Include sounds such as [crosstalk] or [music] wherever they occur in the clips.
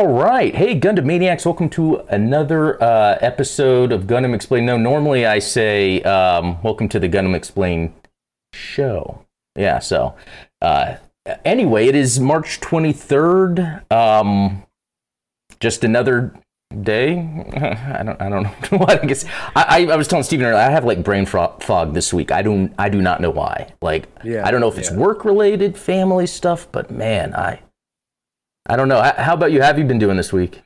All right. Hey, Gundam Maniacs, welcome to another uh, episode of Gundam Explained. No, normally I say, um, welcome to the Gundam Explained show. Yeah, so uh, anyway, it is March 23rd. Um, just another day. [laughs] I don't, I don't know [laughs] what. I guess I, I, I was telling Stephen earlier, I have like brain fog this week. I don't, I do not know why. Like, Yeah, I don't know if it's work related, family stuff, but man, I, I don't know. How, about you? Have you been doing this week?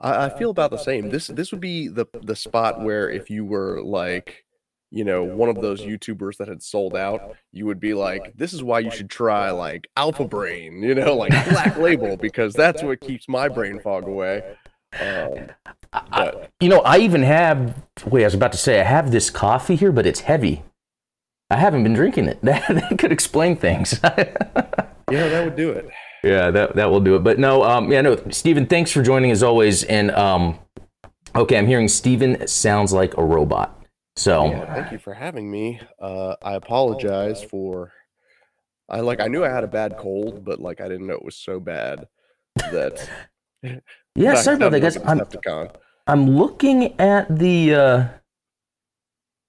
I, I feel about the same. This this would be the the spot where if you were like, you know, one of those YouTubers that had sold out, you would be like, this is why you should try like Alpha Brain, you know, like Black Label, because that's what keeps my brain fog away. Um, but You know, I even have. Wait, I was about to say I have this coffee here, but it's heavy. I haven't been drinking it. [laughs] That, that could explain things. [laughs] yeah, that would do it. Yeah, that that will do it. But no, um, yeah, no, Stephen, thanks for joining as always. And um, okay, I'm hearing Stephen sounds like a robot. So Yeah, thank you for having me. Uh, I apologize for. I like I knew I had a bad cold, but like I didn't know it was so bad that. [laughs] yeah, I sorry about that, guys. I'm like a Decepticon. I'm looking at the uh,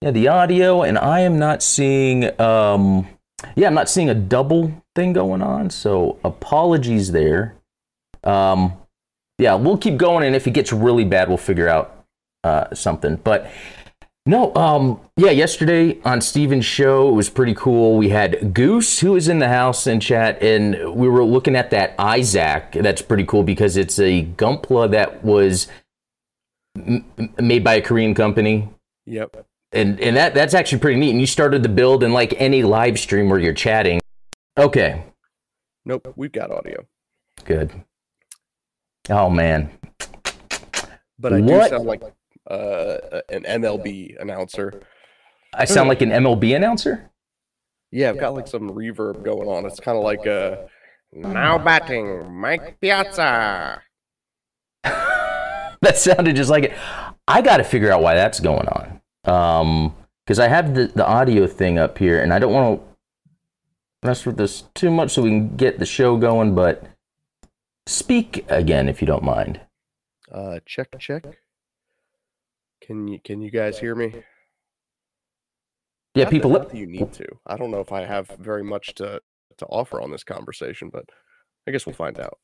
yeah the audio, and I am not seeing um, yeah, I'm not seeing a double thing going on. So apologies there. Um, yeah, we'll keep going, and if it gets really bad, we'll figure out uh, something. But no, um, yeah, yesterday on Steven's show, it was pretty cool. We had Goose, who was in the house in chat, and we were looking at that Isaac. That's pretty cool because it's a Gunpla that was m- made by a Korean company. Yep. And, and that that's actually pretty neat. And you started the build in like any live stream where you're chatting. Okay, Nope. We've got audio. good. Oh man, But I What? do sound like uh, an MLB announcer. I sound like an MLB announcer. Yeah, I've got like some reverb going on. It's kind of like a now batting Mike Piazza. [laughs] that sounded just like it. I got to figure out why that's going on. Um, because I have the, the audio thing up here, and I don't want to mess with this too much, so we can get the show going. But speak again, if you don't mind. Uh, check check. Can you can you guys hear me? Yeah, Not people. that- you need to. I don't know if I have very much to to offer on this conversation, but I guess we'll find out.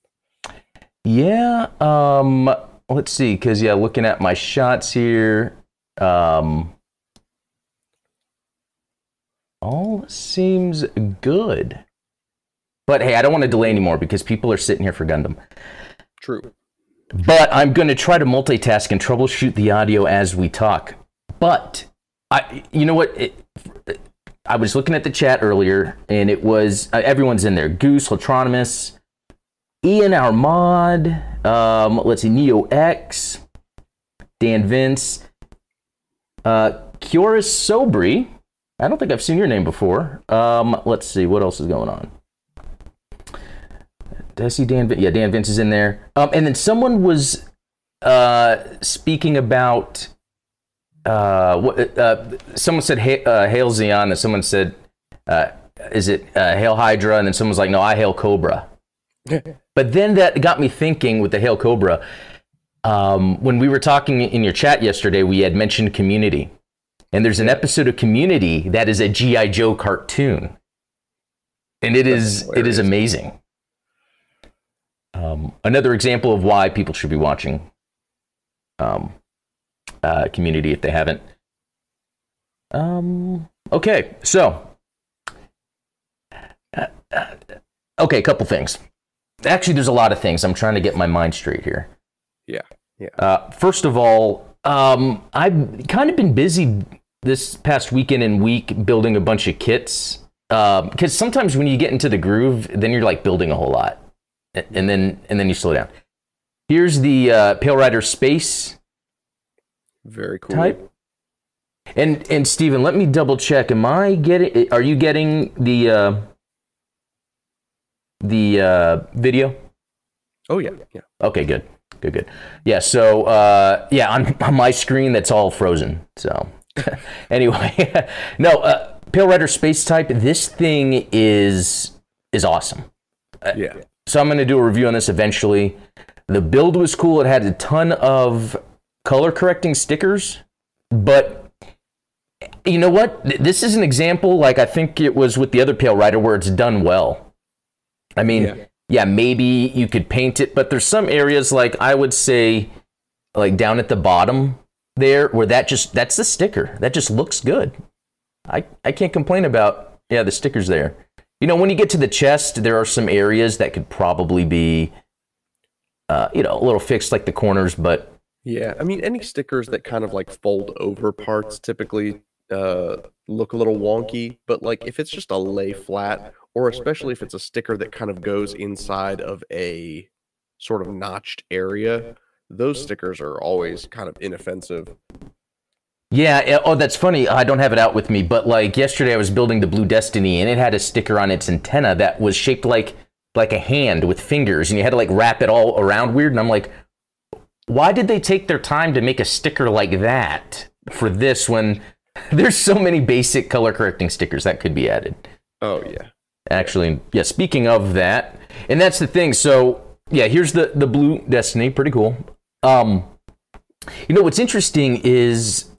Yeah. Um. Let's see. Because yeah, looking at my shots here. Um. All seems good. But hey, I don't want to delay anymore because people are sitting here for Gundam. True. But I'm going to try to multitask and troubleshoot the audio as we talk. But I, you know what? It, I was looking at the chat earlier, and it was uh, everyone's in there: Goose, Latronimus, Ian, our mod. Um, let's see, Neo X, Dan Vince, uh, Kioris Sobri. I don't think I've seen your name before. Um, let's see, what else is going on? Did I see Dan? Vin- Yeah, Dan Vince is in there. Um, and then someone was uh, speaking about uh, what? Uh, someone said "Ha- uh, "Hail Zeon," and someone said, uh, "Is it uh, Hail Hydra?" And then someone was like, "No, I hail Cobra." [laughs] but then that got me thinking with the Hail Cobra. Um, when we were talking in your chat yesterday, we had mentioned Community, and there's an episode of Community that is a GI Joe cartoon, and it is it is amazing. Um, another example of why people should be watching um, uh, Community if they haven't. Um, okay, so uh, uh, okay, a couple things. Actually, there's a lot of things. I'm trying to get my mind straight here. Yeah. Yeah. Uh, first of all, um, I've kind of been busy this past weekend and week building a bunch of kits. Because sometimes when you get into the groove, then you're like building a whole lot, and then and then you slow down. Here's the uh, Pale Rider Space Very cool. type. And and Steven, let me double check. Am I getting? Are you getting the uh, the uh, video? Oh yeah. Yeah. Okay, good, good, good. Yeah. So uh, yeah, on, on my screen, that's all frozen. So [laughs] anyway, [laughs] no. Uh, Pale Rider Space Type. This thing is is awesome. Yeah. So I'm going to do a review on this eventually. The build was cool. It had a ton of color correcting stickers, but you know what? This is an example, like I think it was with the other Pale Rider, where it's done well. I mean, yeah. yeah, maybe you could paint it, but there's some areas, like I would say, like down at the bottom there, where that just that's the sticker. That just looks good. I I can't complain about yeah the stickers there. You know, when you get to the chest, there are some areas that could probably be, uh, you know, a little fixed, like the corners, but yeah, I mean, any stickers that kind of like fold over parts typically uh, look a little wonky, but like if it's just a lay flat, or especially if it's a sticker that kind of goes inside of a sort of notched area, those stickers are always kind of inoffensive. Yeah. Eh, oh, that's funny. I don't have it out with me, but like yesterday, I was building the Blue Destiny, and it had a sticker on its antenna that was shaped like like a hand with fingers, and you had to like wrap it all around weird. And I'm like, why did they take their time to make a sticker like that for this when [laughs] there's so many basic color correcting stickers that could be added? Oh yeah. Actually, yeah, speaking of that, and that's the thing. So, yeah, here's the the blue destiny, pretty cool. Um you know what's interesting is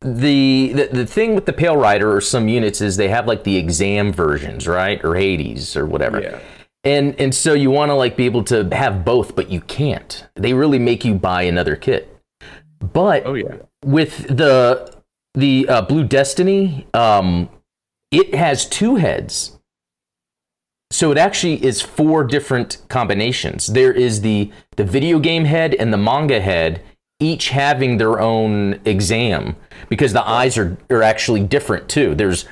the, the the thing with the Pale Rider or some units is they have like the exam versions, right? Or Hades or whatever. Yeah. And and so you want to like be able to have both but you can't. They really make you buy another kit. But oh yeah. with the the uh, blue destiny um it has two heads so it actually is four different combinations there is the the video game head and the manga head each having their own exam because the eyes are, are actually different too there's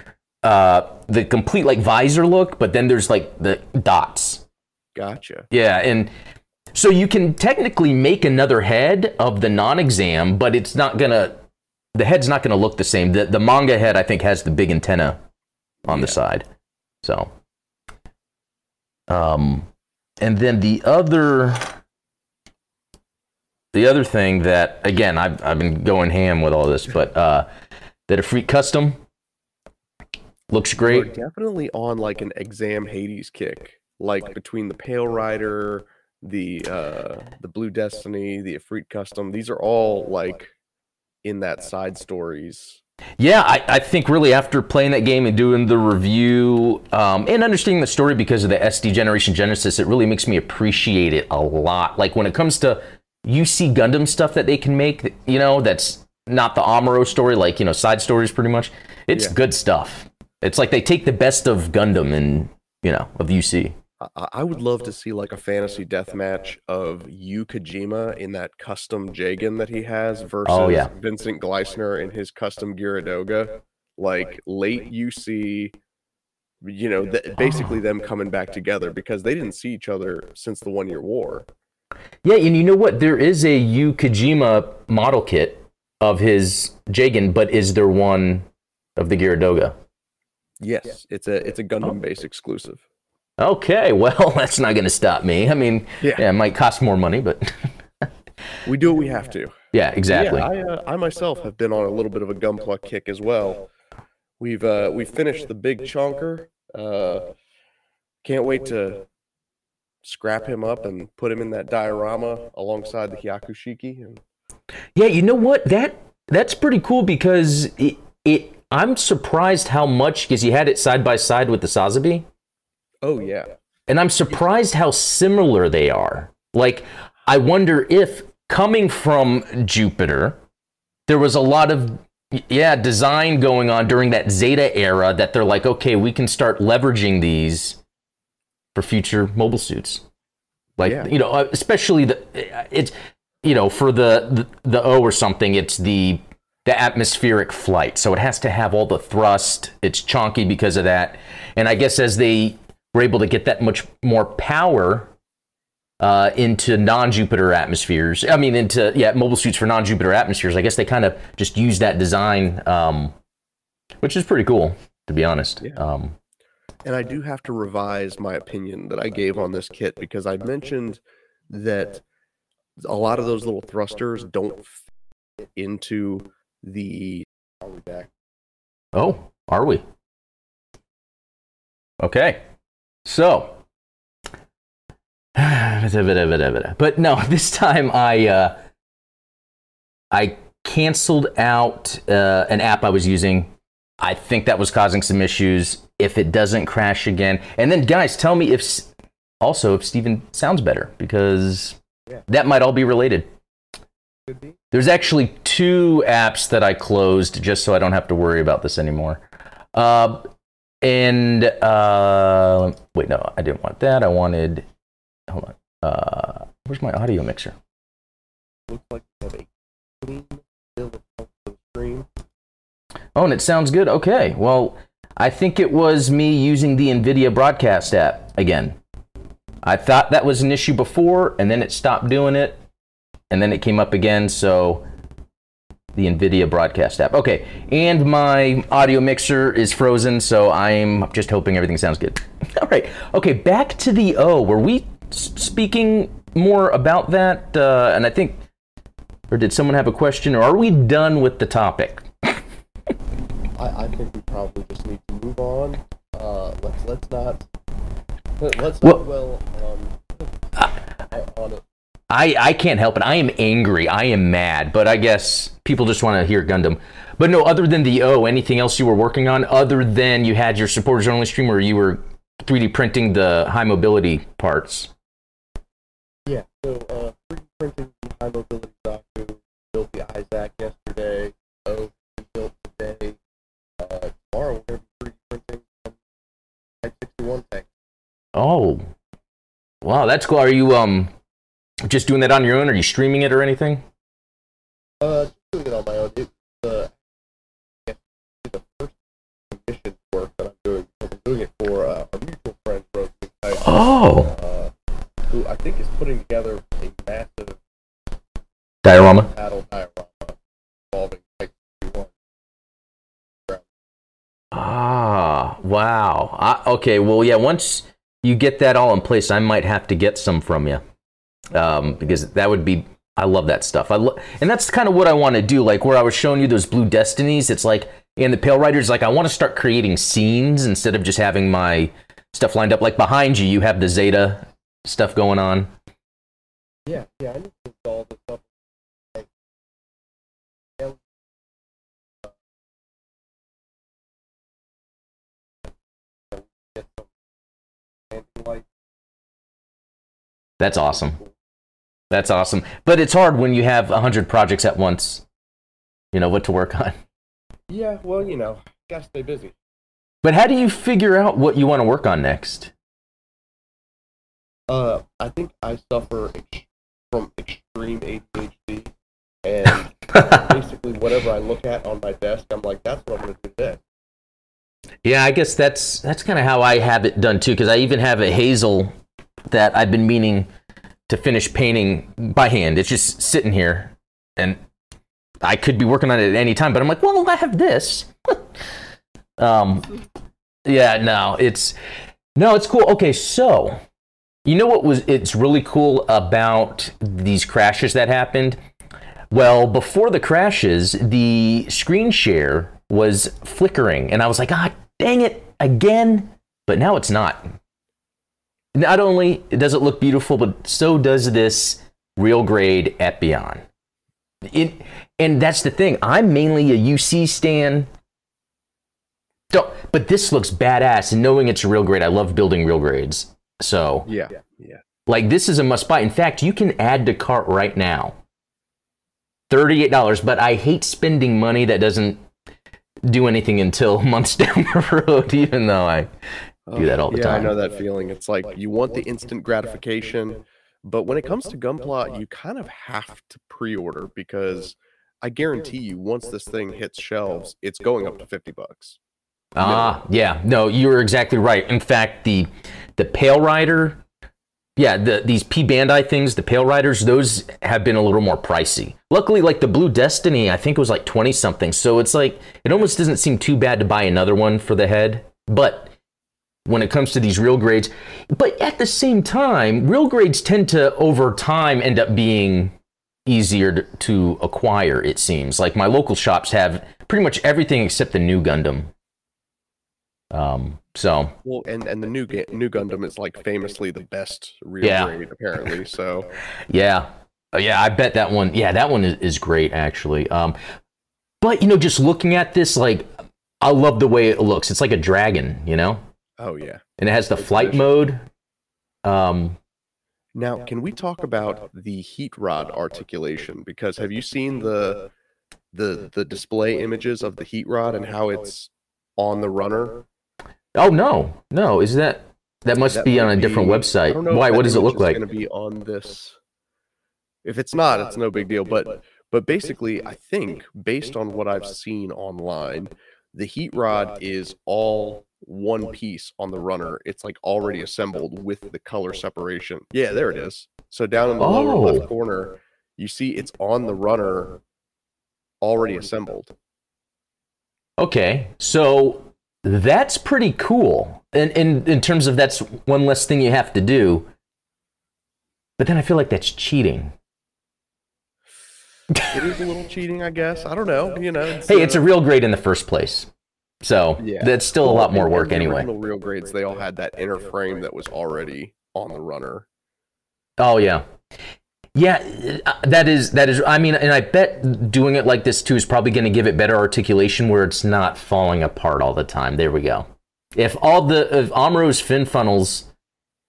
uh, the complete like visor look, but then there's like the dots. Gotcha. Yeah, and so you can technically make another head of the non-exam, but it's not gonna. The head's not gonna look the same. The the manga head I think has the big antenna on yeah. the side. So, um, and then the other. The other thing that again I've I've been going ham with all this, but uh, that Efreet custom Looks great. We're definitely on like an exam Hades kick, like between the Pale Rider, the uh the Blue Destiny, the Efreet Custom. These are all like in that side stories. Yeah, I, I think really after playing that game and doing the review um, and understanding the story because of the SD Generation Genesis, it really makes me appreciate it a lot. Like when it comes to UC Gundam stuff that they can make, you know, that's not the Amuro story, like, you know, side stories pretty much. It's yeah. good stuff. It's like they take the best of Gundam and you know of UC. I would love to see like a fantasy death match of Yu Kojima in that custom Jagan that he has versus oh, yeah. Vincent Gleisner in his custom Giradoga. Like late UC, you know, th- basically [laughs] them coming back together because they didn't see each other since the one year war. Yeah, and you know what? There is a Yu Kojima model kit of his Jagan, but is there one of the Giradoga? Yes, it's a it's a Gundam base oh. exclusive. Okay, [laughs] well, that's not going to stop me. I mean, yeah. yeah. it might cost more money, but [laughs] we do what we have to. Yeah, exactly. Yeah, I, uh, I myself have been on a little bit of a Gunpla kick as well. We've uh, we finished the big chunker. Uh, can't wait to scrap him up and put him in that diorama alongside the Hyakushiki. And... Yeah, you know what? That that's pretty cool because it, it I'm surprised how much because you had it side by side with the Sazabi. Oh yeah. And I'm surprised how similar they are. Like I wonder if coming from Jupiter, there was a lot of yeah, design going on during that Zeta era that they're like, okay, we can start leveraging these for future mobile suits. Like, yeah. you know, uh, especially the it's you know, for the, the the O or something, it's the the atmospheric flight. So it has to have all the thrust. It's chunky because of that. And I guess as they were able to get that much more power uh, into non-Jupiter atmospheres, I mean, into yeah, mobile suits for non-Jupiter atmospheres. I guess they kind of just use that design, um, which is pretty cool, to be honest. Yeah. Um, and I do have to revise my opinion that I gave on this kit because I mentioned that a lot of those little thrusters don't fit into the are we back? Oh, are we? Okay. So [sighs] but no, [laughs] this time I uh, I canceled out uh, an app I was using. I think that was causing some issues. If it doesn't crash again, and then guys, tell me if also if Steven sounds better because Yeah. that might all be related. Could be. There's actually two apps that I closed just so I don't have to worry about this anymore. Uh, and uh, wait, no, I didn't want that. I wanted. Hold on. Uh, where's my audio mixer? Looks like we have a clean of the stream. Oh, and it sounds good. Okay. Well, I think it was me using the NVIDIA broadcast app again. I thought that was an issue before, and then it stopped doing it, and then it came up again. So, the NVIDIA broadcast app. Okay. And my audio mixer is frozen, so I'm just hoping everything sounds good. [laughs] All right. Okay. Back to the O. Were we speaking more about that? Uh, and I think, or did someone have a question, or are we done with the topic? [laughs] I, I think we probably just need to move on. Uh, let's let's not let- let's Well- not dwell on [laughs] on it. I, I can't help it. I am angry. I am mad. But I guess people just want to hear Gundam. But no, other than the O, anything else you were working on other than you had your supporters only stream where you were 3D printing the high mobility parts? Yeah. So uh, 3D printing the high mobility Zaku built the Isaac yesterday. O built today. Uh, tomorrow we're going to be 3D printing Type 61 tank. Oh, wow, that's cool. Are you um just doing that on your own? Are you streaming it or anything? Uh, just doing it on my own. It's uh, the first commission work that I'm doing. I'm doing it for uh, our mutual friend, Rose Oh, uh, who I think is putting together a massive diorama. battle diorama involving Type 61. Ah, wow. I, okay, well, yeah. Once you get that all in place, I might have to get some from you, um, because that would be. I love that stuff. I lo- and that's kind of what I want to do. Like where I was showing you those blue destinies. It's like and the Pale Riders. Like I want to start creating scenes instead of just having my stuff lined up. Like behind you, you have the Zeta stuff going on. Yeah, yeah, I need to install this. Like, yeah, get some landing lights. That's awesome. That's awesome. But it's hard when you have a hundred projects at once. You know what to work [laughs] on. Yeah, well, you know, gotta stay busy. But how do you figure out what you want to work on next? Uh, I think I suffer ex- from extreme ADHD, and [laughs] basically whatever I look at on my desk, I'm like, that's what I'm gonna do today. Yeah, I guess that's that's kind of how I have it done too. Because I even have a hazel that I've been meaning to finish painting by hand. It's just sitting here, and I could be working on it at any time. But I'm like, well, I have this. [laughs] um, yeah, no, it's no, it's cool. Okay, so you know what was it's really cool about these crashes that happened? Well, before the crashes, the screen share was flickering, and I was like, ah, dang it, again. But now it's not. Not only does it look beautiful, but so does this real grade Epyon. It, and that's the thing. I'm mainly a UC stan. Don't, but this looks badass, and knowing it's a real grade, I love building real grades. So, Yeah, yeah. like, this is a must buy. In fact, you can add to cart right now. $38, but I hate spending money that doesn't do anything until [laughs] months down the road, even though I do that all the yeah, time. I know that feeling. It's like you want the instant gratification, but when it comes to Gunpla, you kind of have to pre-order because I guarantee you, once this thing hits shelves, it's going up to fifty bucks. Ah, yeah. No, you're exactly right. In fact, the the Pale Rider, yeah, the these P Bandai things, the Pale Riders, those have been a little more pricey. Luckily, like the Blue Destiny, I think it was like twenty something. So it's like it almost doesn't seem too bad to buy another one for the head. But when it comes to these real grades, but at the same time, real grades tend to over time end up being easier to, acquire. It seems like my local shops have pretty much everything except the new Gundam. Um, So Well, and and the new ga- new Gundam is like famously the best real Yeah. grade apparently. So [laughs] yeah, Uh, yeah, I bet that one. Yeah, that one is, is great actually. Um, but you know, just looking at this, like, I love the way it looks. It's like a dragon, you know, oh yeah. and it has the flight mode. Um, Now, can we talk about the heat rod articulation? Because have you seen the the the display images of the heat rod and how it's on the runner? oh no, no, is that that must That be on a different be- website? don't know if Why? What does it look is like? Going to be on this. If it's not, it's no big deal. But but basically, I think based on what I've seen online, the heat rod is all one piece on the runner. It's like already assembled with the color separation. Yeah, there it is. So down in the lower Oh. left corner, you see it's on the runner already assembled. Okay, so that's pretty cool. And in, in terms of that's one less thing you have to do. But then I feel like that's cheating. It is a little cheating, I guess. I don't know. You know, Hey, it's a uh, real grade in the first place. So Yeah. that's still a lot more in- in work anyway. Real grades, they all had that inner frame that was already on the runner. Oh yeah, yeah. uh, That is that is. I mean, and I bet doing it like this too is probably going to give it better articulation where it's not falling apart all the time. There we go. If all the if Amuro's fin funnels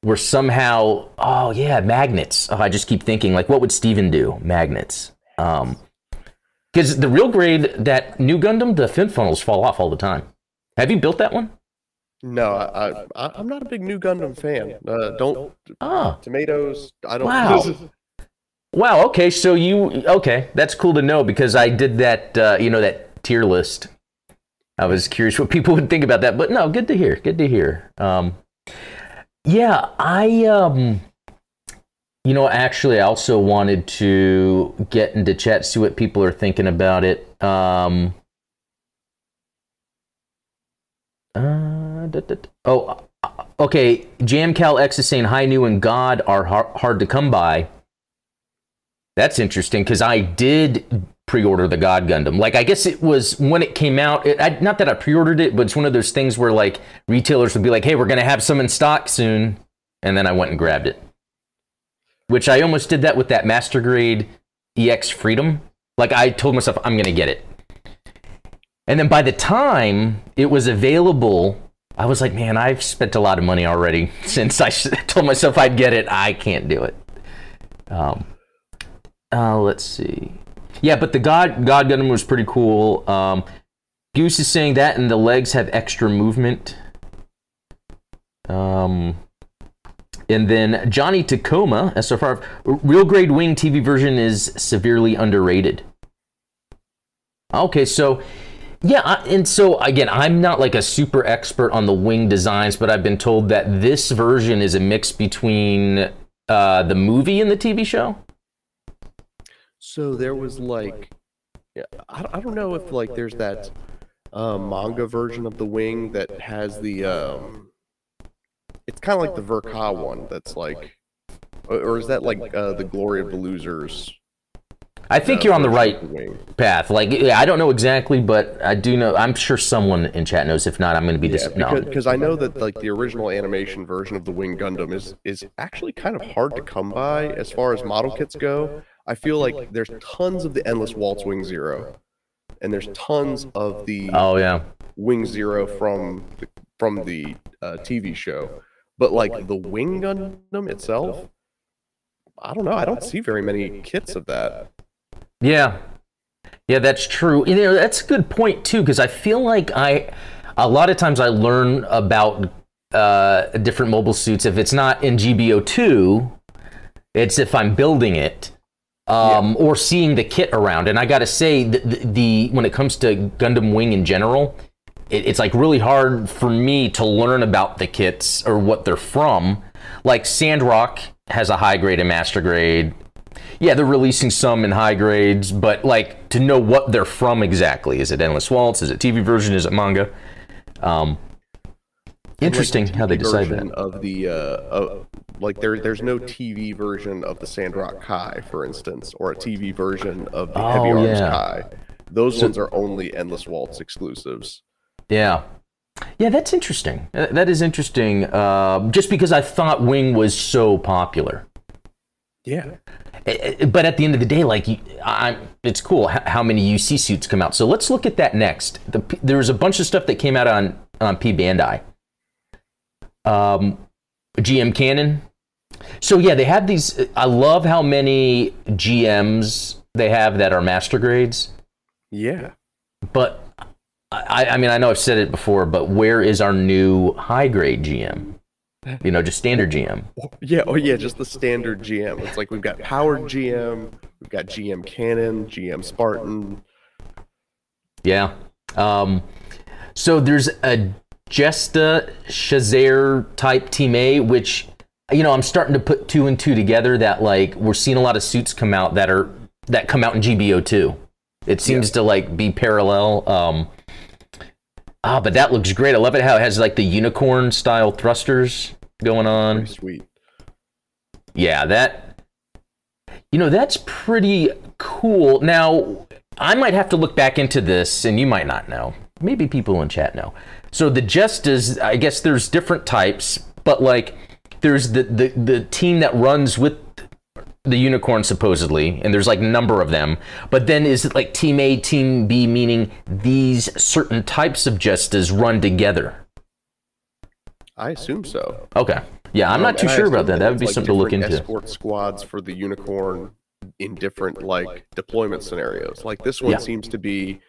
were somehow oh yeah magnets. Oh, I just keep thinking like what would Steven do? Magnets. Um, because the real grade that new Gundam the fin funnels fall off all the time. Have you built that one? No, I, I I'm not a big new Gundam fan. Uh, don't Ah. tomatoes. I don't. Wow. Wow. Okay. So you okay? That's cool to know because I did that. Uh, you know that tier list. I was curious what people [laughs] would think about that, but no, good to hear. Good to hear. Um, yeah, I um, you know, actually, I also wanted to get into chat, see what people are thinking about it. Um, uh, da, da, da. oh, uh, okay. JamCal X is saying High New and God are har- hard to come by. That's interesting because I did pre-order the God Gundam. Like I guess it was when it came out. It, I, not that I pre-ordered it, but it's one of those things where like retailers would be like, "Hey, we're gonna have some in stock soon," and then I went and grabbed it. Which I almost did that with that Master Grade EX Freedom. Like I told myself, I'm gonna get it, and then by the time it was available. I was like, man, I've spent a lot of money already [laughs] since I [laughs] told myself I'd get it. I can't do it. Um, uh, let's see. Yeah, but the God God Gundam was pretty cool. Um, Goose is saying that, and the legs have extra movement. Um, and then Johnny Tacoma, SFR, real grade wing TV version is severely underrated. Okay, so yeah, and so again, I'm not like a super expert on the wing designs, but I've been told that this version is a mix between uh, the movie and the TV show. So there was like, I don't know if like there's that uh, manga version of the wing that has the um, it's kind of like the Verka one that's like, or, or is that like uh, the Glory of the Losers? I think uh, you're on the right wing. path. Like, yeah, I don't know exactly, but I do know. I'm sure someone in chat knows. If not, I'm going to be Yeah, dis- because, no. I know that like the original animation version of the Wing Gundam is is actually kind of hard to come by as far as model kits go. I feel like there's tons of the Endless Waltz Wing Zero, and there's tons of the Oh yeah, Wing Zero from the, from the uh, TV show, but like the Wing Gundam itself, I don't know. I don't see very many kits of that. yeah, yeah. That's true. You know, that's a good point too, because I feel like I, a lot of times I learn about uh, different mobile suits. If it's not in GBO two, it's if I'm building it. Um, or seeing the kit around, and I gotta say, the, the, the when it comes to Gundam Wing in general, it, it's like really hard for me to learn about the kits or what they're from. Like Sandrock has a high grade and master grade. Yeah, they're releasing some in high grades, but like to know what they're from exactly. Is it Endless Waltz? Is it TV version? Is it manga? Um, interesting like how they decide that. Of the uh, uh, like there, there's no TV version of the Sandrock Kai, for instance, or a TV version of the Heavy Oh, Arms yeah. Kai. Those So- ones are only Endless Waltz exclusives. Yeah. Yeah, that's interesting. Uh, That is interesting. Uh, just because I thought Wing was so popular. Yeah. Eh, eh, But at the end of the day, like, I'm, it's cool how many UC suits come out. So let's look at that next. The, there was a bunch of stuff that came out on on P Bandai. Um, GM Canon. So yeah, they have these. I love how many GMs they have that are master grades. Yeah. But I, I mean, I know I've said it before, but where is our new high grade GM? You know, just standard GM. Yeah, oh yeah, just the standard GM. It's like we've got powered GM, we've got GM Cannon, GM Spartan. Yeah. Um, so there's a Jesta Shezarr type Team A, which, you know, I'm starting to put two and two together that, like, we're seeing a lot of suits come out that are, that come out in GBO2. It seems to, like, be parallel. Um, ah, but that looks great. I love it how it has, like, the unicorn style thrusters going on. Pretty sweet. Yeah, that you know, that's pretty cool. Now, I might have to look back into this and you might not know. Maybe people in chat know. So the Jestas, I guess there's different types, but like there's the the, the team that runs with the unicorn supposedly, and there's like a number of them. But then is it like team A, team B, meaning these certain types of Jestas run together? I assume so. Okay. Yeah, I'm Um, not too sure about that. That would be like, something to look into. Escort squads for the unicorn in different like deployment scenarios. Like this one Yeah. seems to be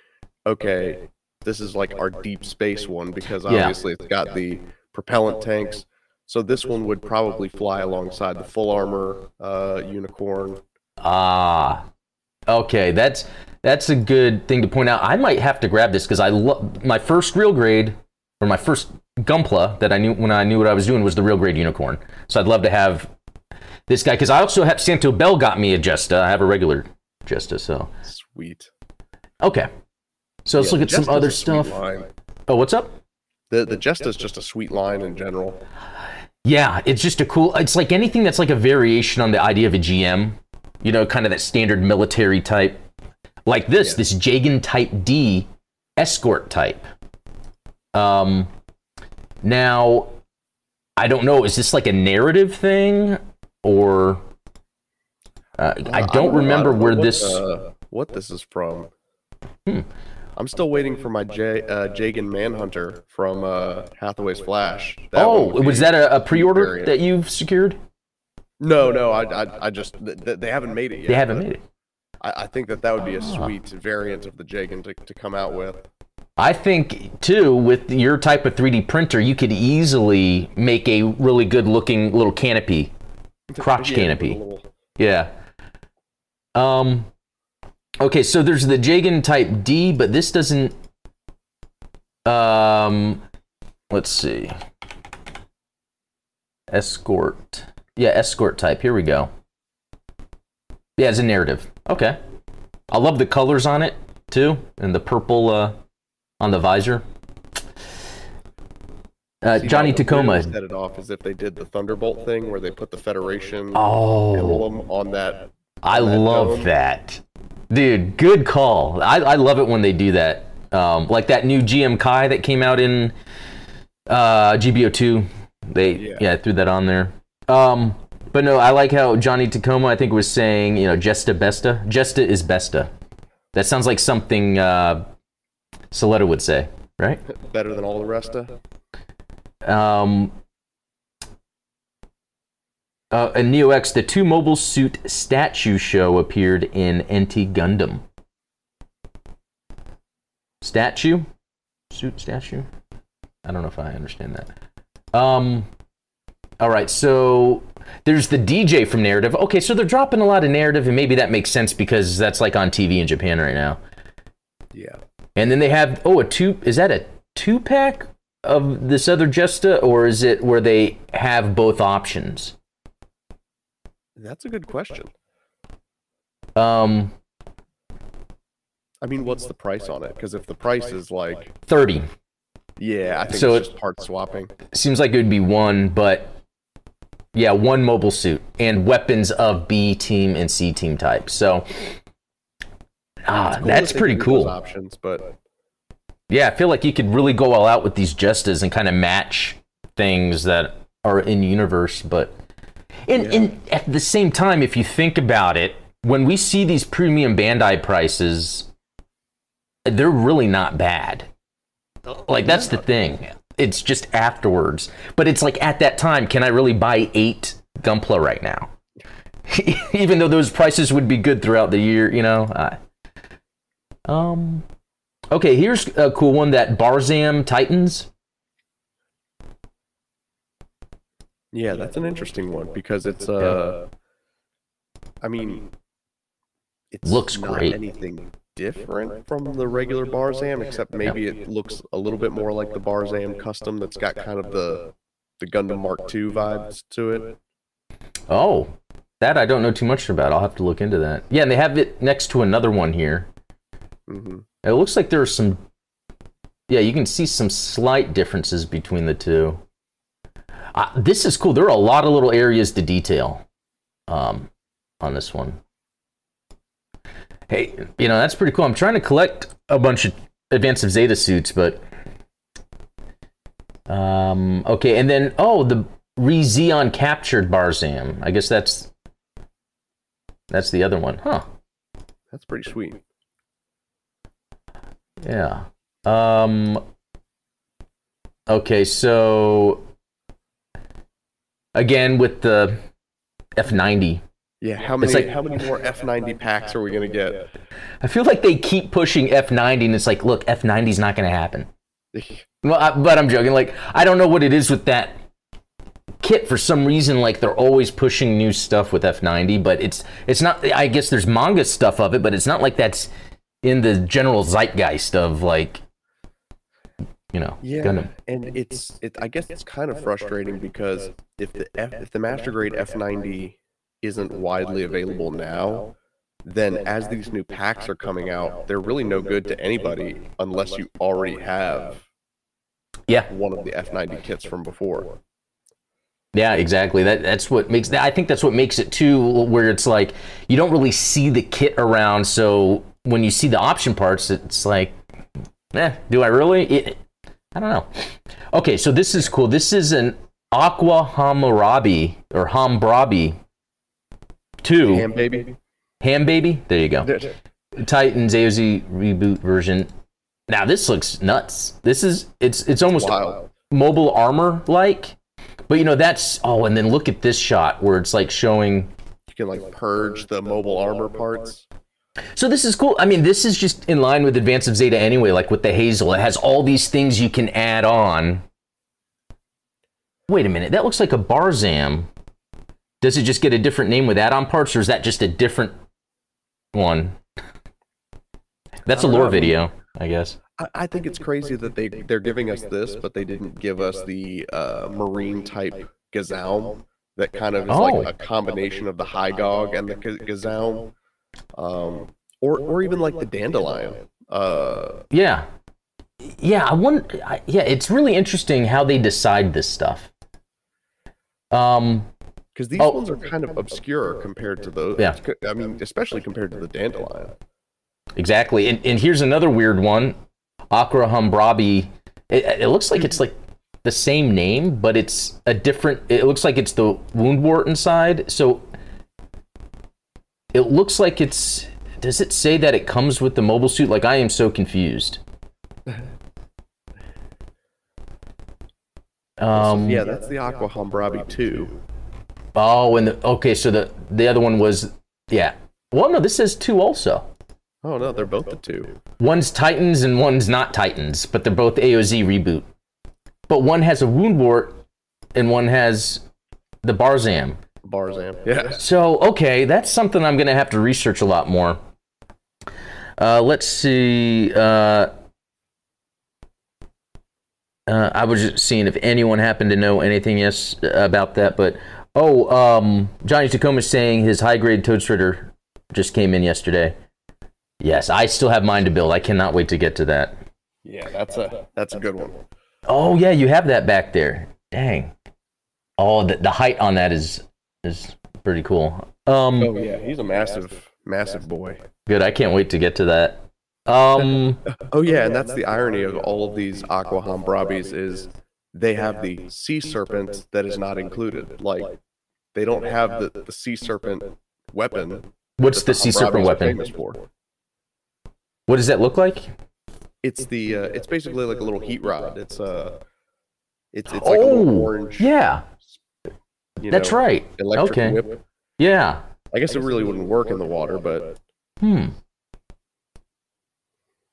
okay. This is like our deep space one because Yeah. obviously it's got the propellant tanks. So this one would probably fly alongside the full armor uh, unicorn. Ah, okay. That's that's a good thing to point out. I might have to grab this because I love my first real grade or my first Gunpla that I knew when I knew what I was doing was the real grade unicorn. So I'd love to have this guy because I also have Santo Bell got me a Jesta. I have a regular Jesta. So Sweet. okay. So let's Yeah, look at some other stuff. line. Oh, what's up? The the Jesta is just a sweet line in general. Yeah, it's just a cool. It's like anything that's like a variation on the idea of a GM. You know, kind of that standard military type, like this. Yeah. This Jagan Type D escort type. Um, now, I don't know. Is this like a narrative thing, or uh, I don't remember know where what, this. uh, what this is from. Hmm. I'm still waiting for my J, uh, Jagan Manhunter from uh, Hathaway's Flash. That oh, one would was that a, a pre-order variant. that you've secured? No, no, I, I, I just th- th- they haven't made it yet. They haven't made it. I, I think that that would be a Ah. sweet variant of the Jagan to, to come out with. I think too, with your type of 3D printer, you could easily make a really good looking little canopy. Crotch Yeah, canopy. little- Yeah. Um. Okay, so there's the Jagan Type D, but this doesn't. Um. Let's see. Escort. Yeah, escort type. Here we go. Yeah, it's a narrative. Okay. I love the colors on it too, and the purple uh, on the visor. Uh, See, Johnny Tacoma. Set it off as if they did the Thunderbolt thing where they put the Federation Oh, emblem on that. I that love dome. that. Dude, good call. I, I love it when they do that. Um, like that new GM Kai that came out in uh, GBO2. They yeah. Yeah. threw that on there. Um, but no, I like how Johnny Tacoma I think was saying, you know, Jesta Besta. Jesta is Besta. That sounds like something uh, Soletta would say, right? Better than all the rest of. Um, uh, in Neo X, the two mobile suit statue show appeared in NT Gundam. Statue? Suit statue? I don't know if I understand that. Um, all right, so there's the DJ from Narrative. Okay, so they're dropping a lot of narrative, and maybe that makes sense because that's like on TV in Japan right now. Yeah. And then they have oh a two is that a two pack of this other Jesta or is it where they have both options? That's a good question. Um, I mean, what's the price on it? Because if the price is like, thirty yeah, I think So it's it- part swapping. seems like it would be one, but yeah, one mobile suit and weapons of B team and C team type. So ah, Cool that's pretty cool. Options, but Yeah, I feel like you could really go all out with these Jestas and kind of match things that are in universe, but and, Yeah. and at the same time, if you think about it, when we see these premium Bandai prices, they're really not bad. Like that's the thing. It's just afterwards. But it's like at that time, can I really buy eight Gunpla right now? [laughs] Even though those prices would be good throughout the year, you know. I, um. Okay, here's a cool one that Barzam Titans. Yeah, that's an interesting one because it's uh I mean it Looks not great. anything different from the regular Barzam except maybe it looks a little bit more like the Barzam custom that's got kind of the the Gundam Mark II vibes to it. Oh, that I don't know too much about. I'll have to look into that. Yeah, and they have it next to another one here. hmm It looks like there's some. Yeah, you can see some slight differences between the two. Uh, this is cool. There are a lot of little areas to detail um, on this one. Hey, you know that's pretty cool. I'm trying to collect a bunch of Advance of Zeta suits, but um, okay. And then oh, the Re-Zeon captured Barzam. I guess that's that's the other one, huh? That's pretty sweet. Yeah. Um Okay, so again with the F90. Yeah, how many like- how many more F90 packs are we gonna get? I feel like they keep pushing F90 and it's like, look, F90's not going to happen. [laughs] Well, I, but I'm joking. Like, I don't know what it is with that kit. For some reason, like they're always pushing new stuff with F90, but it's it's not. I guess there's manga stuff of it, but it's not like that's in the general zeitgeist of like, you know, Yeah, Gundam. and it's it. I guess it's kind of frustrating because if the F, if the master grade F90 isn't widely available now, then as these new packs are coming out, they're really no good to anybody unless you already have Yeah, one of the F90 kits from before. Yeah, exactly. That that's what makes that. I think that's what makes it too, where it's like you don't really see the kit around. So when you see the option parts, it's like, eh, do I really? It, I don't know. Okay, so this is cool. This is an Aqua Hammurabi or Hambrabi two Ham baby. Ham Baby. There you go. Titans AOZ reboot version. Now this looks nuts. This is it's it's almost Wild. mobile armor like. But you know that's oh, and then look at this shot where it's like showing. You can like purge the mobile armor parts. So this is cool. I mean, this is just in line with Advance of Zeta anyway. Like with the Hazel, it has all these things you can add on. Wait a minute, that looks like a Barzam. Does it just get a different name with add-on parts, or is that just a different one? That's a lore know. video, I guess. I, think it's crazy that they they're giving us this, but they didn't give us the uh, marine type Gazaum that kind of is Oh. like a combination of the Hygog and the Ga- Gazaum, um, or or even like the Dandelion. Uh, Yeah. Yeah, I. I, yeah, it's really interesting how they decide this stuff. Um, because these Oh. ones are kind of obscure compared to those. Yeah. I mean, especially compared to the Dandelion. exactly. And, and here's another weird one Aqua Hambrabi. It, it looks like it's like the same name, but it's a different. It looks like it's the Woundwort inside. So it looks like it's. Does it say that it comes with the mobile suit? Like, I am so confused. Um, yeah, that's the Aqua Hambrabi too. Oh, and the okay, so the the other one was yeah. Well, no, this says two also. Oh no, they're both the two. One's Titans and one's not Titans, but they're both AOZ reboot. But one has a Woundwort and one has the Barzam. Barzam. Yeah. So okay, that's something I'm gonna have to research a lot more. Uh, let's see. Uh, uh, I was just seeing if anyone happened to know anything yes about that, but oh, um, Johnny Tacoma is saying his high grade Toad Strider just came in yesterday. Yes, I still have mine to build. I cannot wait to get to that. Yeah, that's a that's a good one. Oh yeah, you have that back there. Dang. Oh, the, the height on that is is pretty cool. Um, Oh yeah, he's a massive, massive boy. Good. I can't wait to get to that. Um, [laughs] Oh yeah, and that's the irony of all of these Aqua Hambrabis is they have the sea serpent that is not included. Like they don't have the, the sea serpent weapon. what's that the sea serpent weapon? famous for. What does that look like? It's the uh, it's basically like a little heat rod. It's uh it's it's like a Oh, orange. yeah, you that's know, right. Electric Okay. whip. Yeah. I guess it really wouldn't work in the water, but Hmm.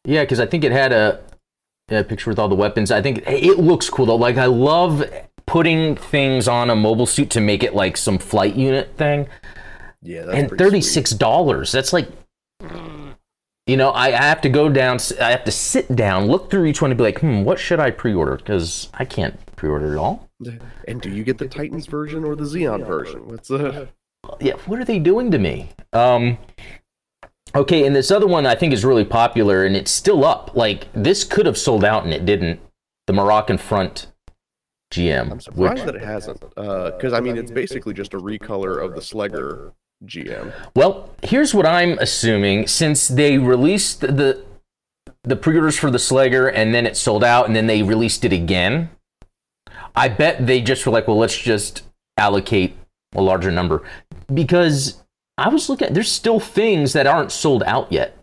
Yeah, because I think it had a, a picture with all the weapons. I think it looks cool though. Like I love putting things on a mobile suit to make it like some flight unit thing. yeah, that's and thirty six dollars. That's like, you know, I, I have to go down. I have to sit down, look through each one, and be like, hmm, what should I pre-order? Because I can't pre-order it all. And do you get the Titans version or the Zeon version? What's uh yeah, what are they doing to me? Um, okay, and this other one I think is really popular, and it's still up. Like this could have sold out, and it didn't. The Moroccan Front GM. I'm surprised that it hasn't. Because I mean, it's basically just a recolor of the Sleggar GM. Well, here's what I'm assuming. Since they released the the pre-orders for the Sleggar, and then it sold out, and then they released it again. I bet they just were like, well, let's just allocate a larger number because I was looking. There's still things that aren't sold out yet.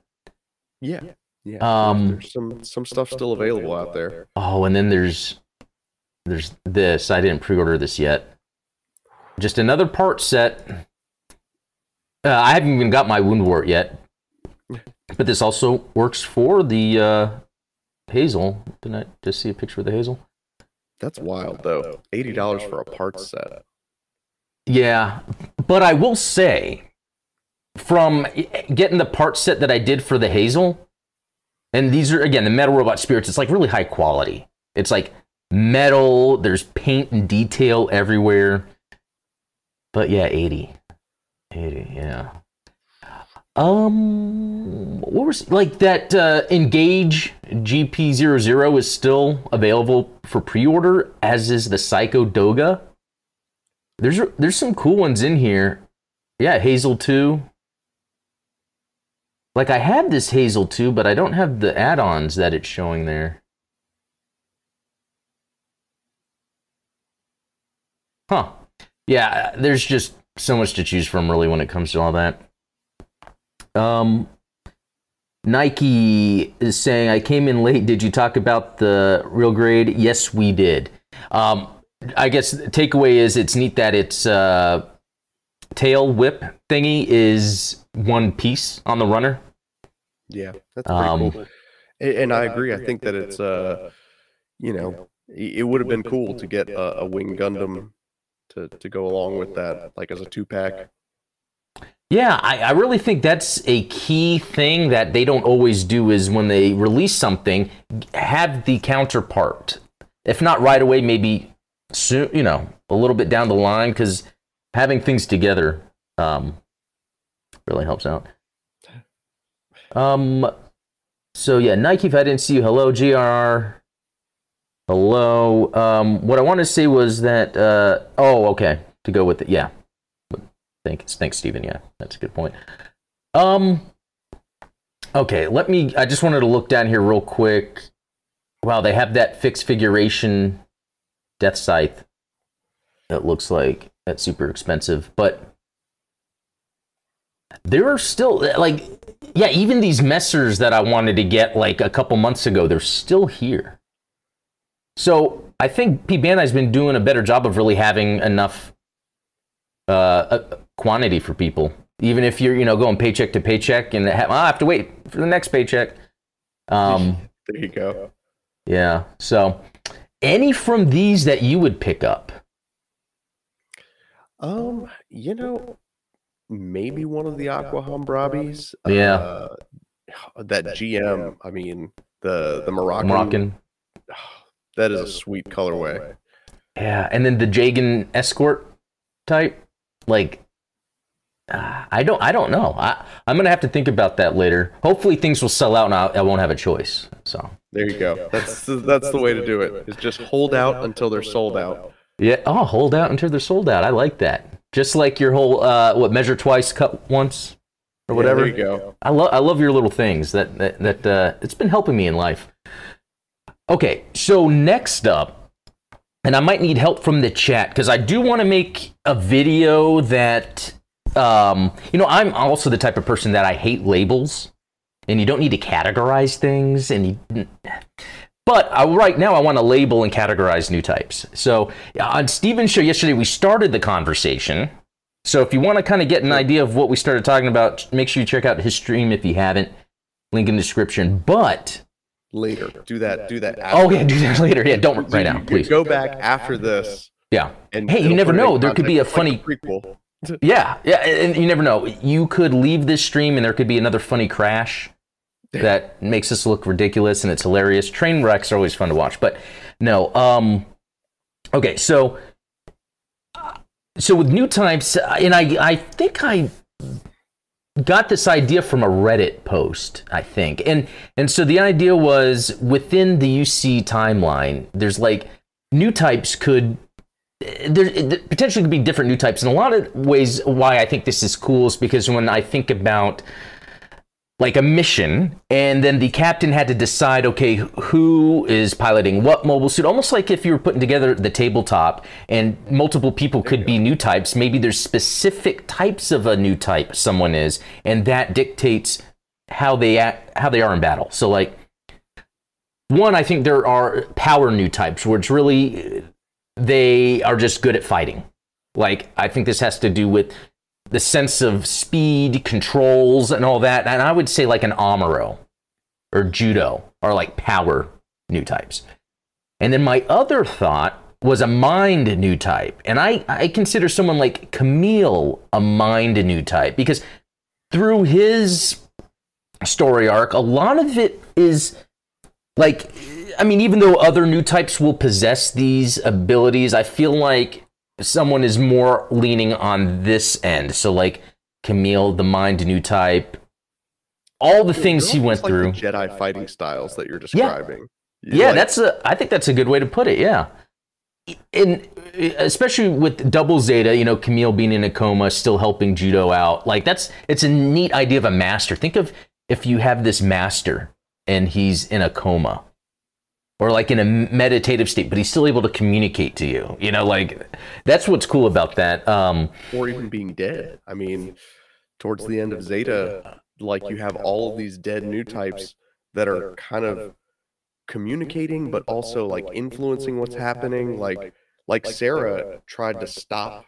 Yeah, yeah. Um, there's some some stuff still available out there. Oh, and then there's there's this. I didn't pre-order this yet. Just another part set. Uh, I haven't even got my Woundwort yet, [laughs] but this also works for the uh, Hazel. Didn't I just see a picture of the Hazel? That's wild though. Eighty dollars for a parts set. Yeah, but I will say, from getting the part set that I did for the Hazel, and these are again the Metal Robot Spirits. It's like really high quality. It's like metal. There's paint and detail everywhere. But yeah, 80. 80, yeah. Um, what was like that? Uh, Engage GP00 is still available for pre-order, as is the Psycho Doga. There's there's some cool ones in here. Yeah, Hazel 2. Like I have this Hazel 2, but I don't have the add-ons that it's showing there. Huh. Yeah, there's just so much to choose from really when it comes to all that. Um Nike is saying I came in late. Did you talk about the real grade? Yes, we did. Um I guess the takeaway is it's neat that its uh, tail whip thingy is one piece on the runner. Yeah, that's pretty Um, cool. And, and I agree. I think that it's uh, you know, it it would have been cool to get a, a wing Gundam to to go along with that, like as a two pack. Yeah, I, I really think that's a key thing that they don't always do is when they release something, have the counterpart. If not right away, maybe soon, you know, a little bit down the line, because having things together um, really helps out. Um, so yeah, Nike. If I didn't see you, hello, GRR. Hello. Um, what I wanted to say was that. Uh, oh, okay. To go with it, yeah. Thanks, thanks, Stephen. Yeah, that's a good point. Um, okay, let me. I just wanted to look down here real quick. Wow, they have that fixed figuration Deathscythe. It looks like that's super expensive, but there are still like, yeah, even these messers that I wanted to get like a couple months ago, they're still here. So I think P Bandai's been doing a better job of really having enough uh, uh, quantity for people. Even if you're, you know, going paycheck to paycheck and ha- I have to wait for the next paycheck. Um, [laughs] There you go. yeah. So, any from these that you would pick up? Um, you know, maybe one of the Aqua Hambrabis. Yeah. Uh, that GM. I mean, the the Moroccan. Moroccan. [sighs] That is a sweet colorway. Yeah, and then the Jegan escort type, like, uh, I don't, I don't know. I, I'm gonna have to think about that later. Hopefully, things will sell out, and I, I won't have a choice. So, There you go. That's the, that's the way to do it. Is just hold out until they're sold out. yeah. Oh, hold out until they're sold out. I like that. Just like your whole, uh, what measure twice, cut once. or whatever. Yeah, there you go. I love I love your little things that that, that uh, it's been helping me in life. Okay, so next up, and I might need help from the chat because I do want to make a video that um, you know I'm also the type of person that I hate labels, and you don't need to categorize things, and you. But I, right now, I want to label and categorize new types. So on Steven's show yesterday, we started the conversation. So if you want to kind of get an idea of what we started talking about, make sure you check out his stream if you haven't. Link in the description. But Later, do that. Do that. oh After. yeah, do that later. Yeah, don't right now, please. Go back after this. Yeah, And Hey, you never put it in know. There could be a context, like funny- prequel. Yeah, yeah. And you never know. You could leave this stream and there could be another funny crash that makes us look ridiculous and it's hilarious. Train wrecks are always fun to watch. But no. Um. Okay, so so with new types, and I I think I got this idea from a Reddit post, I think. And and so the idea was within the UC timeline, there's like new types could there potentially could be different new types. In a lot of ways why I think this is cool is because when I think about like a mission and then the captain had to decide okay who is piloting what mobile suit? Almost like if you were putting together the tabletop and multiple people could be new types. Maybe there's specific types of a new type someone is and that dictates how they act how they are in battle. So like one i think there are power new types where it's really they are just good at fighting like i think this has to do with the sense of speed, controls, and all that. And I would say like an Amuro or Judau are like power new types. And then my other thought was a mind new type. And I, I consider someone like Camille a mind new type because through his story arc, a lot of it is like, I mean, even though other new types will possess these abilities, I feel like someone is more leaning on this end. So like Camille, the mind new type, all the things he went like through. the Jedi fighting styles that you're describing. You Yeah, like- that's a. I think that's a good way to put it. Yeah, and especially with double Zeta, you know, Camille being in a coma, still helping Judau out. Like that's it's a neat idea of a master. Think of if you have this master and he's in a coma. Or like in a meditative state, but he's still able to communicate to you. You know, like that's what's cool about that. Um, or even being dead. I mean, towards the end of Zeta, like you have all of these dead new types that are kind of communicating, but also like influencing what's happening. Like, like Sarah tried to stop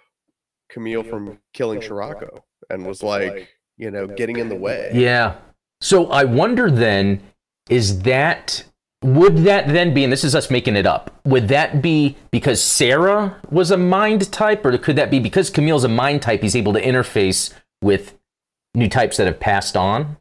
Camille from killing Scirocco and was like, you know, getting in the way. Yeah. So I wonder then, is that would that then be, and this is us making it up, would that be because Sarah was a mind type, or could that be because Camille's a mind type, he's able to interface with new types that have passed on?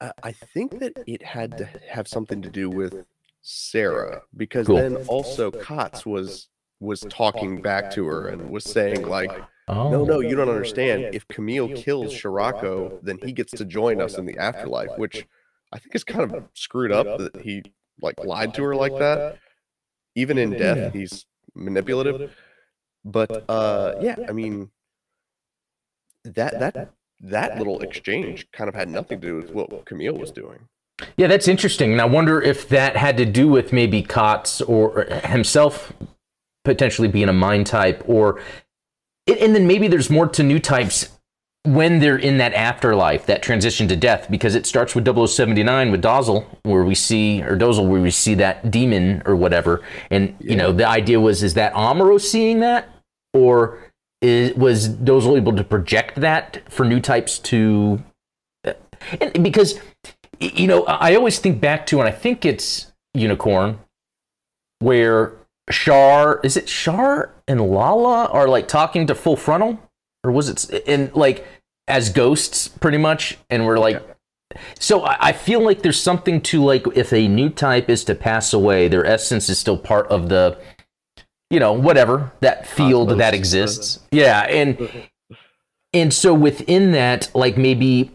I I think that it had to have something to do with Sarah because Cool. then also Katz was was talking back to her and was saying like Oh, No, no, you don't understand. If Camille kills Scirocco, then he gets to join us in the afterlife, which I think it's kind of screwed up that he like lied to her like that. Even in death, he's manipulative. But uh yeah, I mean that that that little exchange kind of had nothing to do with what Camille was doing. Yeah, that's interesting. And I wonder if that had to do with maybe Katz or himself potentially being a mind type, or and then maybe there's more to new types when they're in that afterlife, that transition to death, because it starts with 0079 with Dozle, where we see, or Dozle, where we see that demon or whatever. And, you know, the idea was, is that Amuro seeing that? Or is, was Dozle able to project that for new types to. Uh, and because, you know, I I always think back to, and I think it's Unicorn, where Char, is it Char and Lalah are like talking to Full Frontal? Or was it, in like, as ghosts pretty much? And we're like, so I I feel like there's something to like if a new type is to pass away, their essence is still part of the, you know, whatever that field Cosmos. that exists. Yeah, and and so within that, like maybe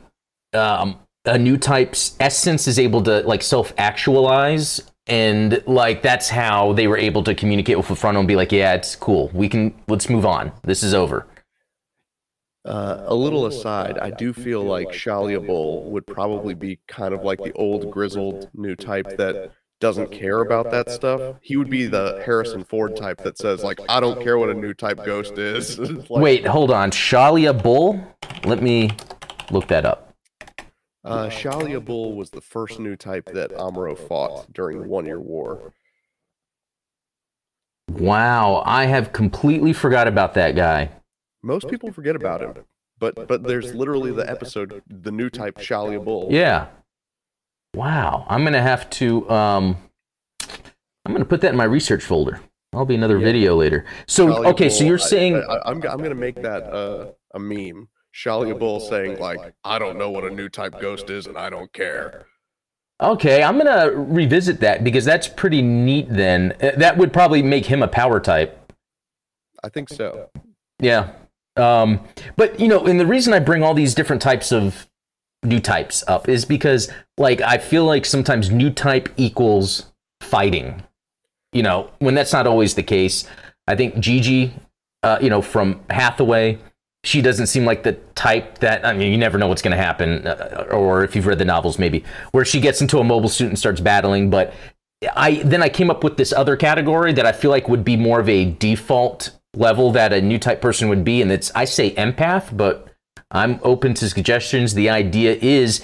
um, a new type's essence is able to like self-actualize, and like that's how they were able to communicate with the front and be like, yeah, it's cool. We can let's move on. This is over. Uh, a little aside, I do feel like Challia Bull would probably be kind of like the old grizzled new type that doesn't care about that stuff. He would be the Harrison Ford type that says like, "I don't care what a new type ghost is." [laughs] Like, Wait, hold on. Challia Bull? Let me look that up. uh, Challia Bull was the first new type that Amuro fought during the One Year War. Wow, I have completely forgot about that guy. Most people forget about him, but but there's literally the episode, the new type Challia Bull. Yeah. Wow, I'm gonna have to. Um, I'm gonna put that in my research folder. I'll be another Yeah. video later. So Challia okay, so you're saying I, I'm I'm gonna make that uh, a meme. Challia Bull saying like, "I don't know what a new type ghost is, and I don't care." okay, I'm gonna revisit that because that's pretty neat. Then Uh, that would probably make him a power type. I think so. Yeah. Um, but you know, and the reason I bring all these different types of new types up is because like I feel like sometimes new type equals fighting. You know, when that's not always the case. I think Gigi, uh, you know, from Hathaway, she doesn't seem like the type that I mean, you never know what's going to happen, uh, or if you've read the novels, maybe where she gets into a mobile suit and starts battling. But I then I came up with this other category that I feel like would be more of a default level that a new type person would be, and it's I say empath, but I'm open to suggestions. The idea is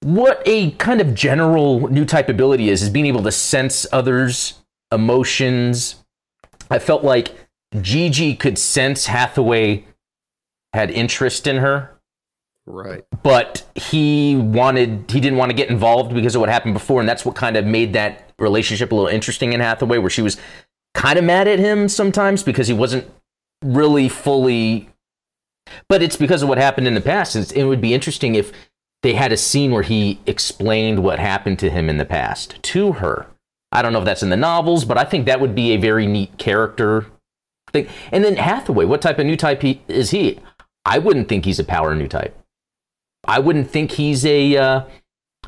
what a kind of general new type ability is is being able to sense others' emotions. I felt like Gigi could sense Hathaway had interest in her Right. but he wanted he didn't want to get involved because of what happened before and that's what kind of made that relationship a little interesting in Hathaway where she was kind of mad at him sometimes because he wasn't really fully but it's because of what happened in the past. It's- it would be interesting if they had a scene where he explained what happened to him in the past to her. I don't know if that's in the novels but i think that would be a very neat character thing. And then hathaway what type of new type he, is he? I wouldn't think he's a power new type. I wouldn't think he's a uh,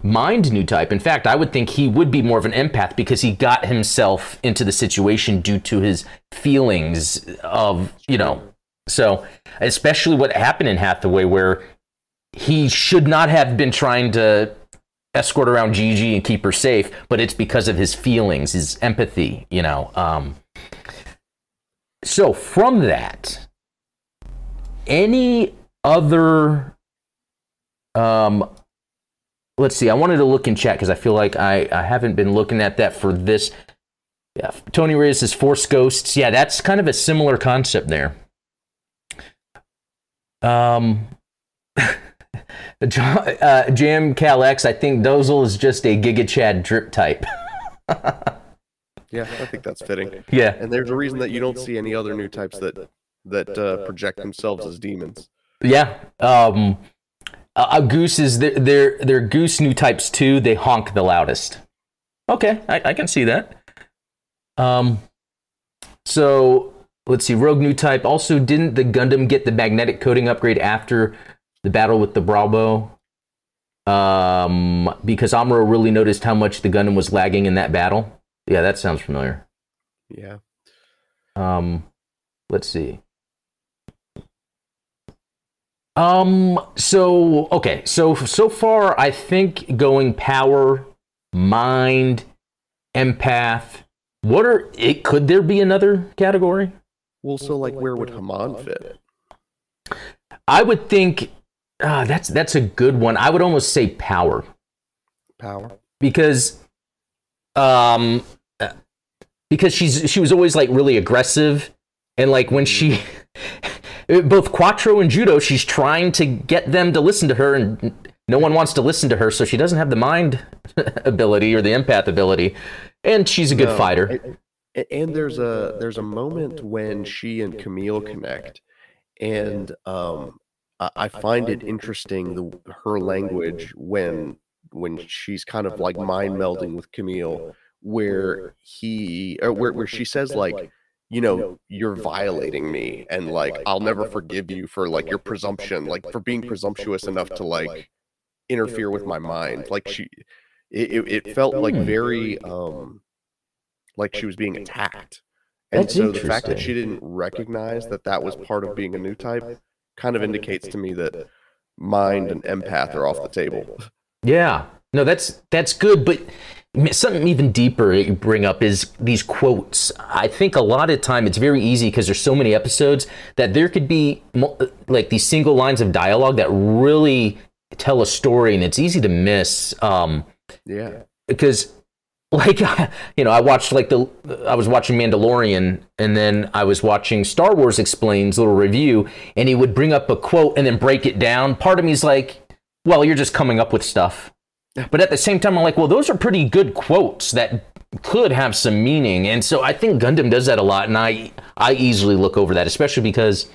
mind new type. In fact, I would think he would be more of an empath because he got himself into the situation due to his feelings of, you know. So, especially what happened in Hathaway, where he should not have been trying to escort around Gigi and keep her safe, but it's because of his feelings, his empathy, you know. Um, so, from that, any other um, let's see. I wanted to look in chat because I feel like I, I haven't been looking at that for this. Yeah, Tony Reyes says Force Ghosts. Yeah, that's kind of a similar concept there. Um, [laughs] John, uh, Jam Cal X, I think Dozle is just a Giga Chad drip type. [laughs] Yeah, I think that's fitting. yeah, And there's a reason that you don't see any other new types that that uh, project themselves as demons. yeah. Um, a, goose is they're, they're they're goose new types too. They honk the loudest. Okay, I, I can see that. Um, so let's see. Rogue new type. Also, didn't the Gundam get the magnetic coating upgrade after the battle with the Braw Bro? Um, because Amuro really noticed how much the Gundam was lagging in that battle. Yeah, that sounds familiar. Yeah. Um, let's see. Um, so okay, so so far I think going power, mind, empath. What are it? Could there be another category? Well, so like, where would Haman fit? I would think uh, that's that's a good one. I would almost say power Power. because um uh, because she's she was always like really aggressive and like when she [laughs] both quattro and Judau she's trying to get them to listen to her and no one wants to listen to her so she doesn't have the mind [laughs] ability or the empath ability and she's a good No, fighter. And, and- there's a there's a moment when she and Camille connect, and um, I, I find it interesting the her language when when she's kind of like mind melding with Camille, where he or where where she says like, you know, you're violating me, and like I'll never forgive you for like your presumption, like for being presumptuous enough to like interfere with my mind. Like she, it it, it felt like very um like she was being attacked. And so the fact that she didn't recognize that that was part of being a new type kind of indicates to me that mind and empath are off the table. Yeah. No, that's that's good, but something even deeper you bring up is these quotes. I think a lot of time it's very easy because there's so many episodes that there could be like these single lines of dialogue that really tell a story, and it's easy to miss. Um, yeah, because like [laughs] you know i watched like the i was watching mandalorian and then i was watching star wars explains little review and he would bring up a quote and then break it down part of me is like well you're just coming up with stuff but at the same time i'm like well those are pretty good quotes that could have some meaning and so i think gundam does that a lot and i i easily look over that especially because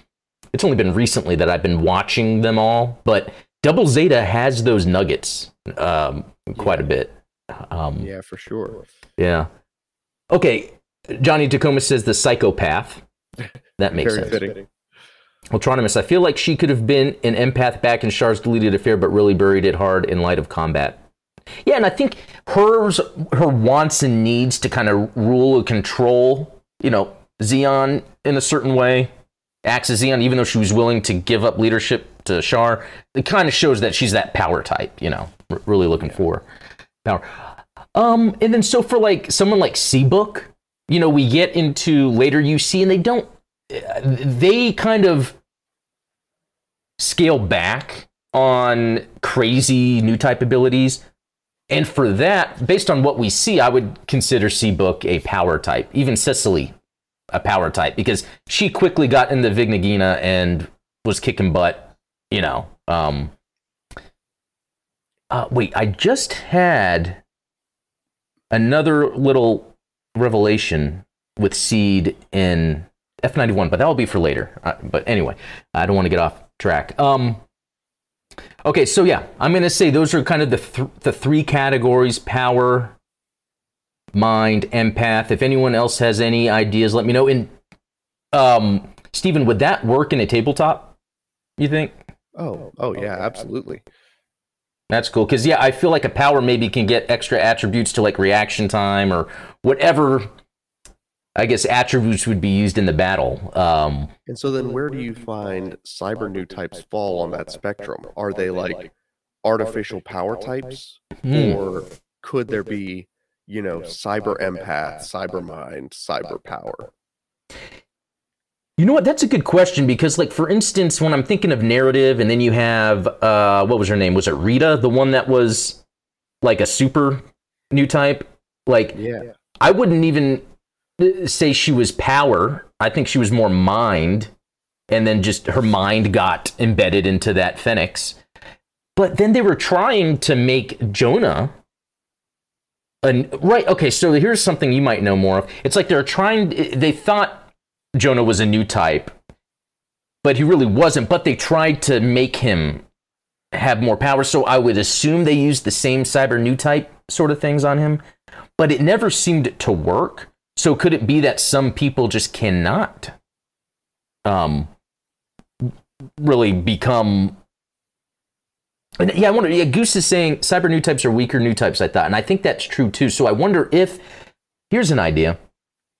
it's only been recently that i've been watching them all but double zeta has those nuggets um, quite a bit um, yeah, for sure. Yeah. Okay. Johnny Tacoma says the psychopath. That makes sense. Fitting. I feel like she could have been an empath back in Char's deleted affair, but really buried it hard in light of combat. Yeah, and I think hers, her wants and needs to kind of rule and control, you know, Zeon in a certain way, acts as Zeon, even though she was willing to give up leadership to Char. It kind of shows that she's that power type, you know, really looking for power. Um, and then so for like someone like Seabook, you know, we get into later UC and they don't, they kind of scale back on crazy new type abilities. And for that, based on what we see, I would consider Seabook a power type, even Cicely a power type, because she quickly got in the Vigna Ghina and was kicking butt, you know. Um, uh, wait, I just had another little revelation with Seed in F91, but that will be for later. Uh, but anyway, I don't want to get off track. Um, okay, so yeah, I'm going to say those are kind of the, th- the three categories power, mind, empath. If anyone else has any ideas, let me know. And um, Stephen, would that work in a tabletop, you think? Oh, oh yeah, absolutely. That's cool because yeah, I feel like a power maybe can get extra attributes to like reaction time or whatever. I guess attributes would be used in the battle. Um, and so then, where do you find cyber new types fall on that spectrum? Are they like artificial power types, hmm. or could there be, you know, cyber empath, cyber mind, cyber power? You know what? That's a good question because, like, for instance, when I'm thinking of narrative, and then you have uh, what was her name? Was it Rita, the one that was like a super new type? Like, yeah, I wouldn't even say she was power. I think she was more mind, and then just her mind got embedded into that Phoenix. But then they were trying to make Jona. An, right. Okay. So here's something you might know more of. It's like they're trying. They thought Jona was a new type, but he really wasn't. But they tried to make him have more power. So I would assume they used the same cyber new type sort of things on him, but it never seemed to work. So could it be that some people just cannot um, really become yeah, I wonder. Yeah, Goose is saying cyber new types are weaker new types. I thought, and I think that's true too. So I wonder if here's an idea: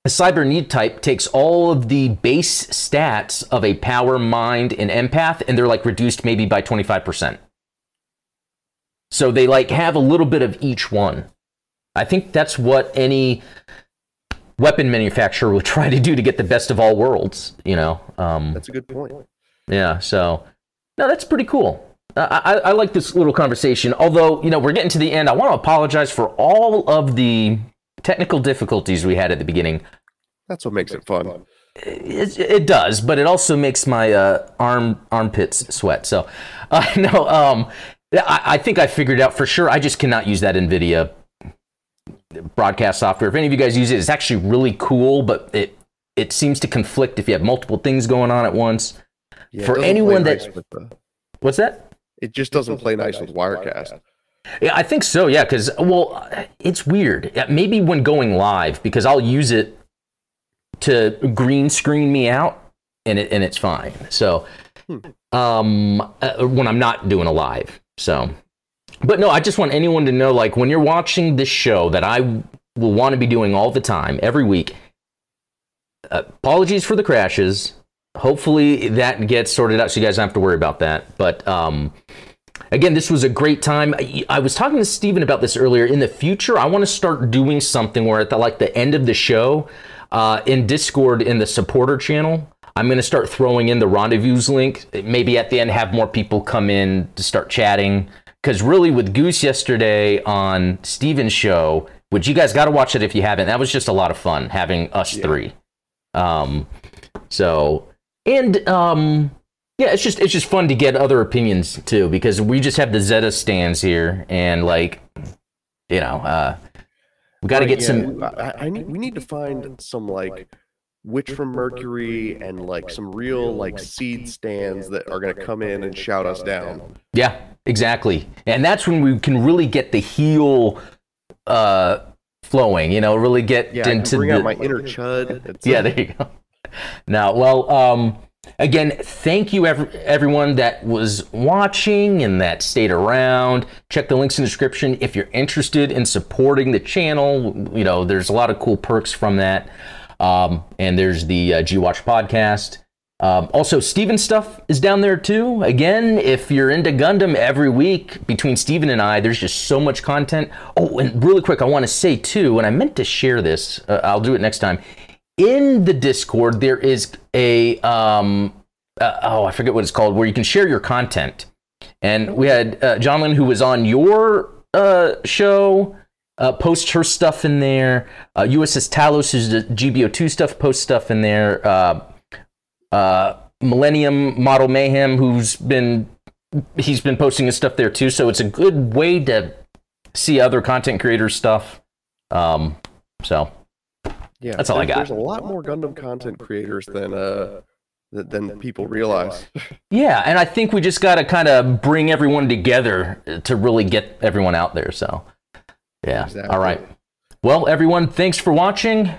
a cyber new type takes all of the base stats of a power, mind, and empath, and they're like reduced maybe by 25%. So they like have a little bit of each one. I think that's what any weapon manufacturer would [laughs] try to do to get the best of all worlds, you know? Um, that's a good point. Yeah, so, no, that's pretty cool. I, I, I like this little conversation. Although, you know, we're getting to the end. I want to apologize for all of the technical difficulties we had at the beginning. That's what makes it fun. It, it does, but it also makes my uh, arm armpits sweat. So, [laughs] uh, no, um, I, I think I figured out for sure. I just cannot use that NVIDIA broadcast software. If any of you guys use it, it's actually really cool, but it it seems to conflict if you have multiple things going on at once. Yeah, for anyone that, nice the, what's that? It just doesn't play nice with Wirecast. Yeah, I think so. Yeah, because well, it's weird. Maybe when going live, because I'll use it to green screen me out, and it and it's fine. So, hmm. um, uh, when I'm not doing a live, so. But no, I just want anyone to know, like, when you're watching this show that I will want to be doing all the time, every week. Uh, apologies for the crashes. hopefully that gets sorted out so you guys don't have to worry about that. But um, again, this was a great time. I, I was talking to Steven about this earlier. In the future, I want to start doing something where at the, like the end of the show uh, in Discord in the supporter channel, I'm going to start throwing in the rendezvous link. Maybe at the end, have more people come in to start chatting. Because really, with Goose yesterday on Steven's show, which you guys got to watch it if you haven't, that was just a lot of fun having us Yeah. three. Um, so and um, yeah, it's just it's just fun to get other opinions too because we just have the Zeta stands here and like you know uh, we got to Right, get yeah, some I, I need, we need to find some like Witch from Mercury and like some real like seed stands that are gonna come in and shout us down. yeah exactly. And that's when we can really get the heel uh flowing you know really get Yeah, I into can bring the, out my inner [laughs] chud. [laughs] Yeah there you go. Now well um again thank you every, everyone that was watching and that stayed around. Check the links in the description if you're interested in supporting the channel. You know there's a lot of cool perks from that um, and there's the uh, g-watch podcast. Um, also steven stuff is down there too. Again if you're into gundam every week between steven and i there's just so much content. Oh and really quick i want to say too and i meant to share this uh, i'll do it next time. In the Discord, there is a um, uh, oh, I forget what it's called, where you can share your content. And we had uh, Jonlyn, who was on your uh, show, uh, post her stuff in there. Uh, USS Talos, who's the GBO2 stuff, post stuff in there. Uh, uh, Millennium Model Mayhem, who's been he's been posting his stuff there too. So it's a good way to see other content creators' stuff. Um, so yeah. That's all I got. There's a lot more Gundam content creators than uh than people realize. [laughs] Yeah, and I think we just got to kind of bring everyone together to really get everyone out there. So, yeah. All right. Well, everyone, thanks for watching.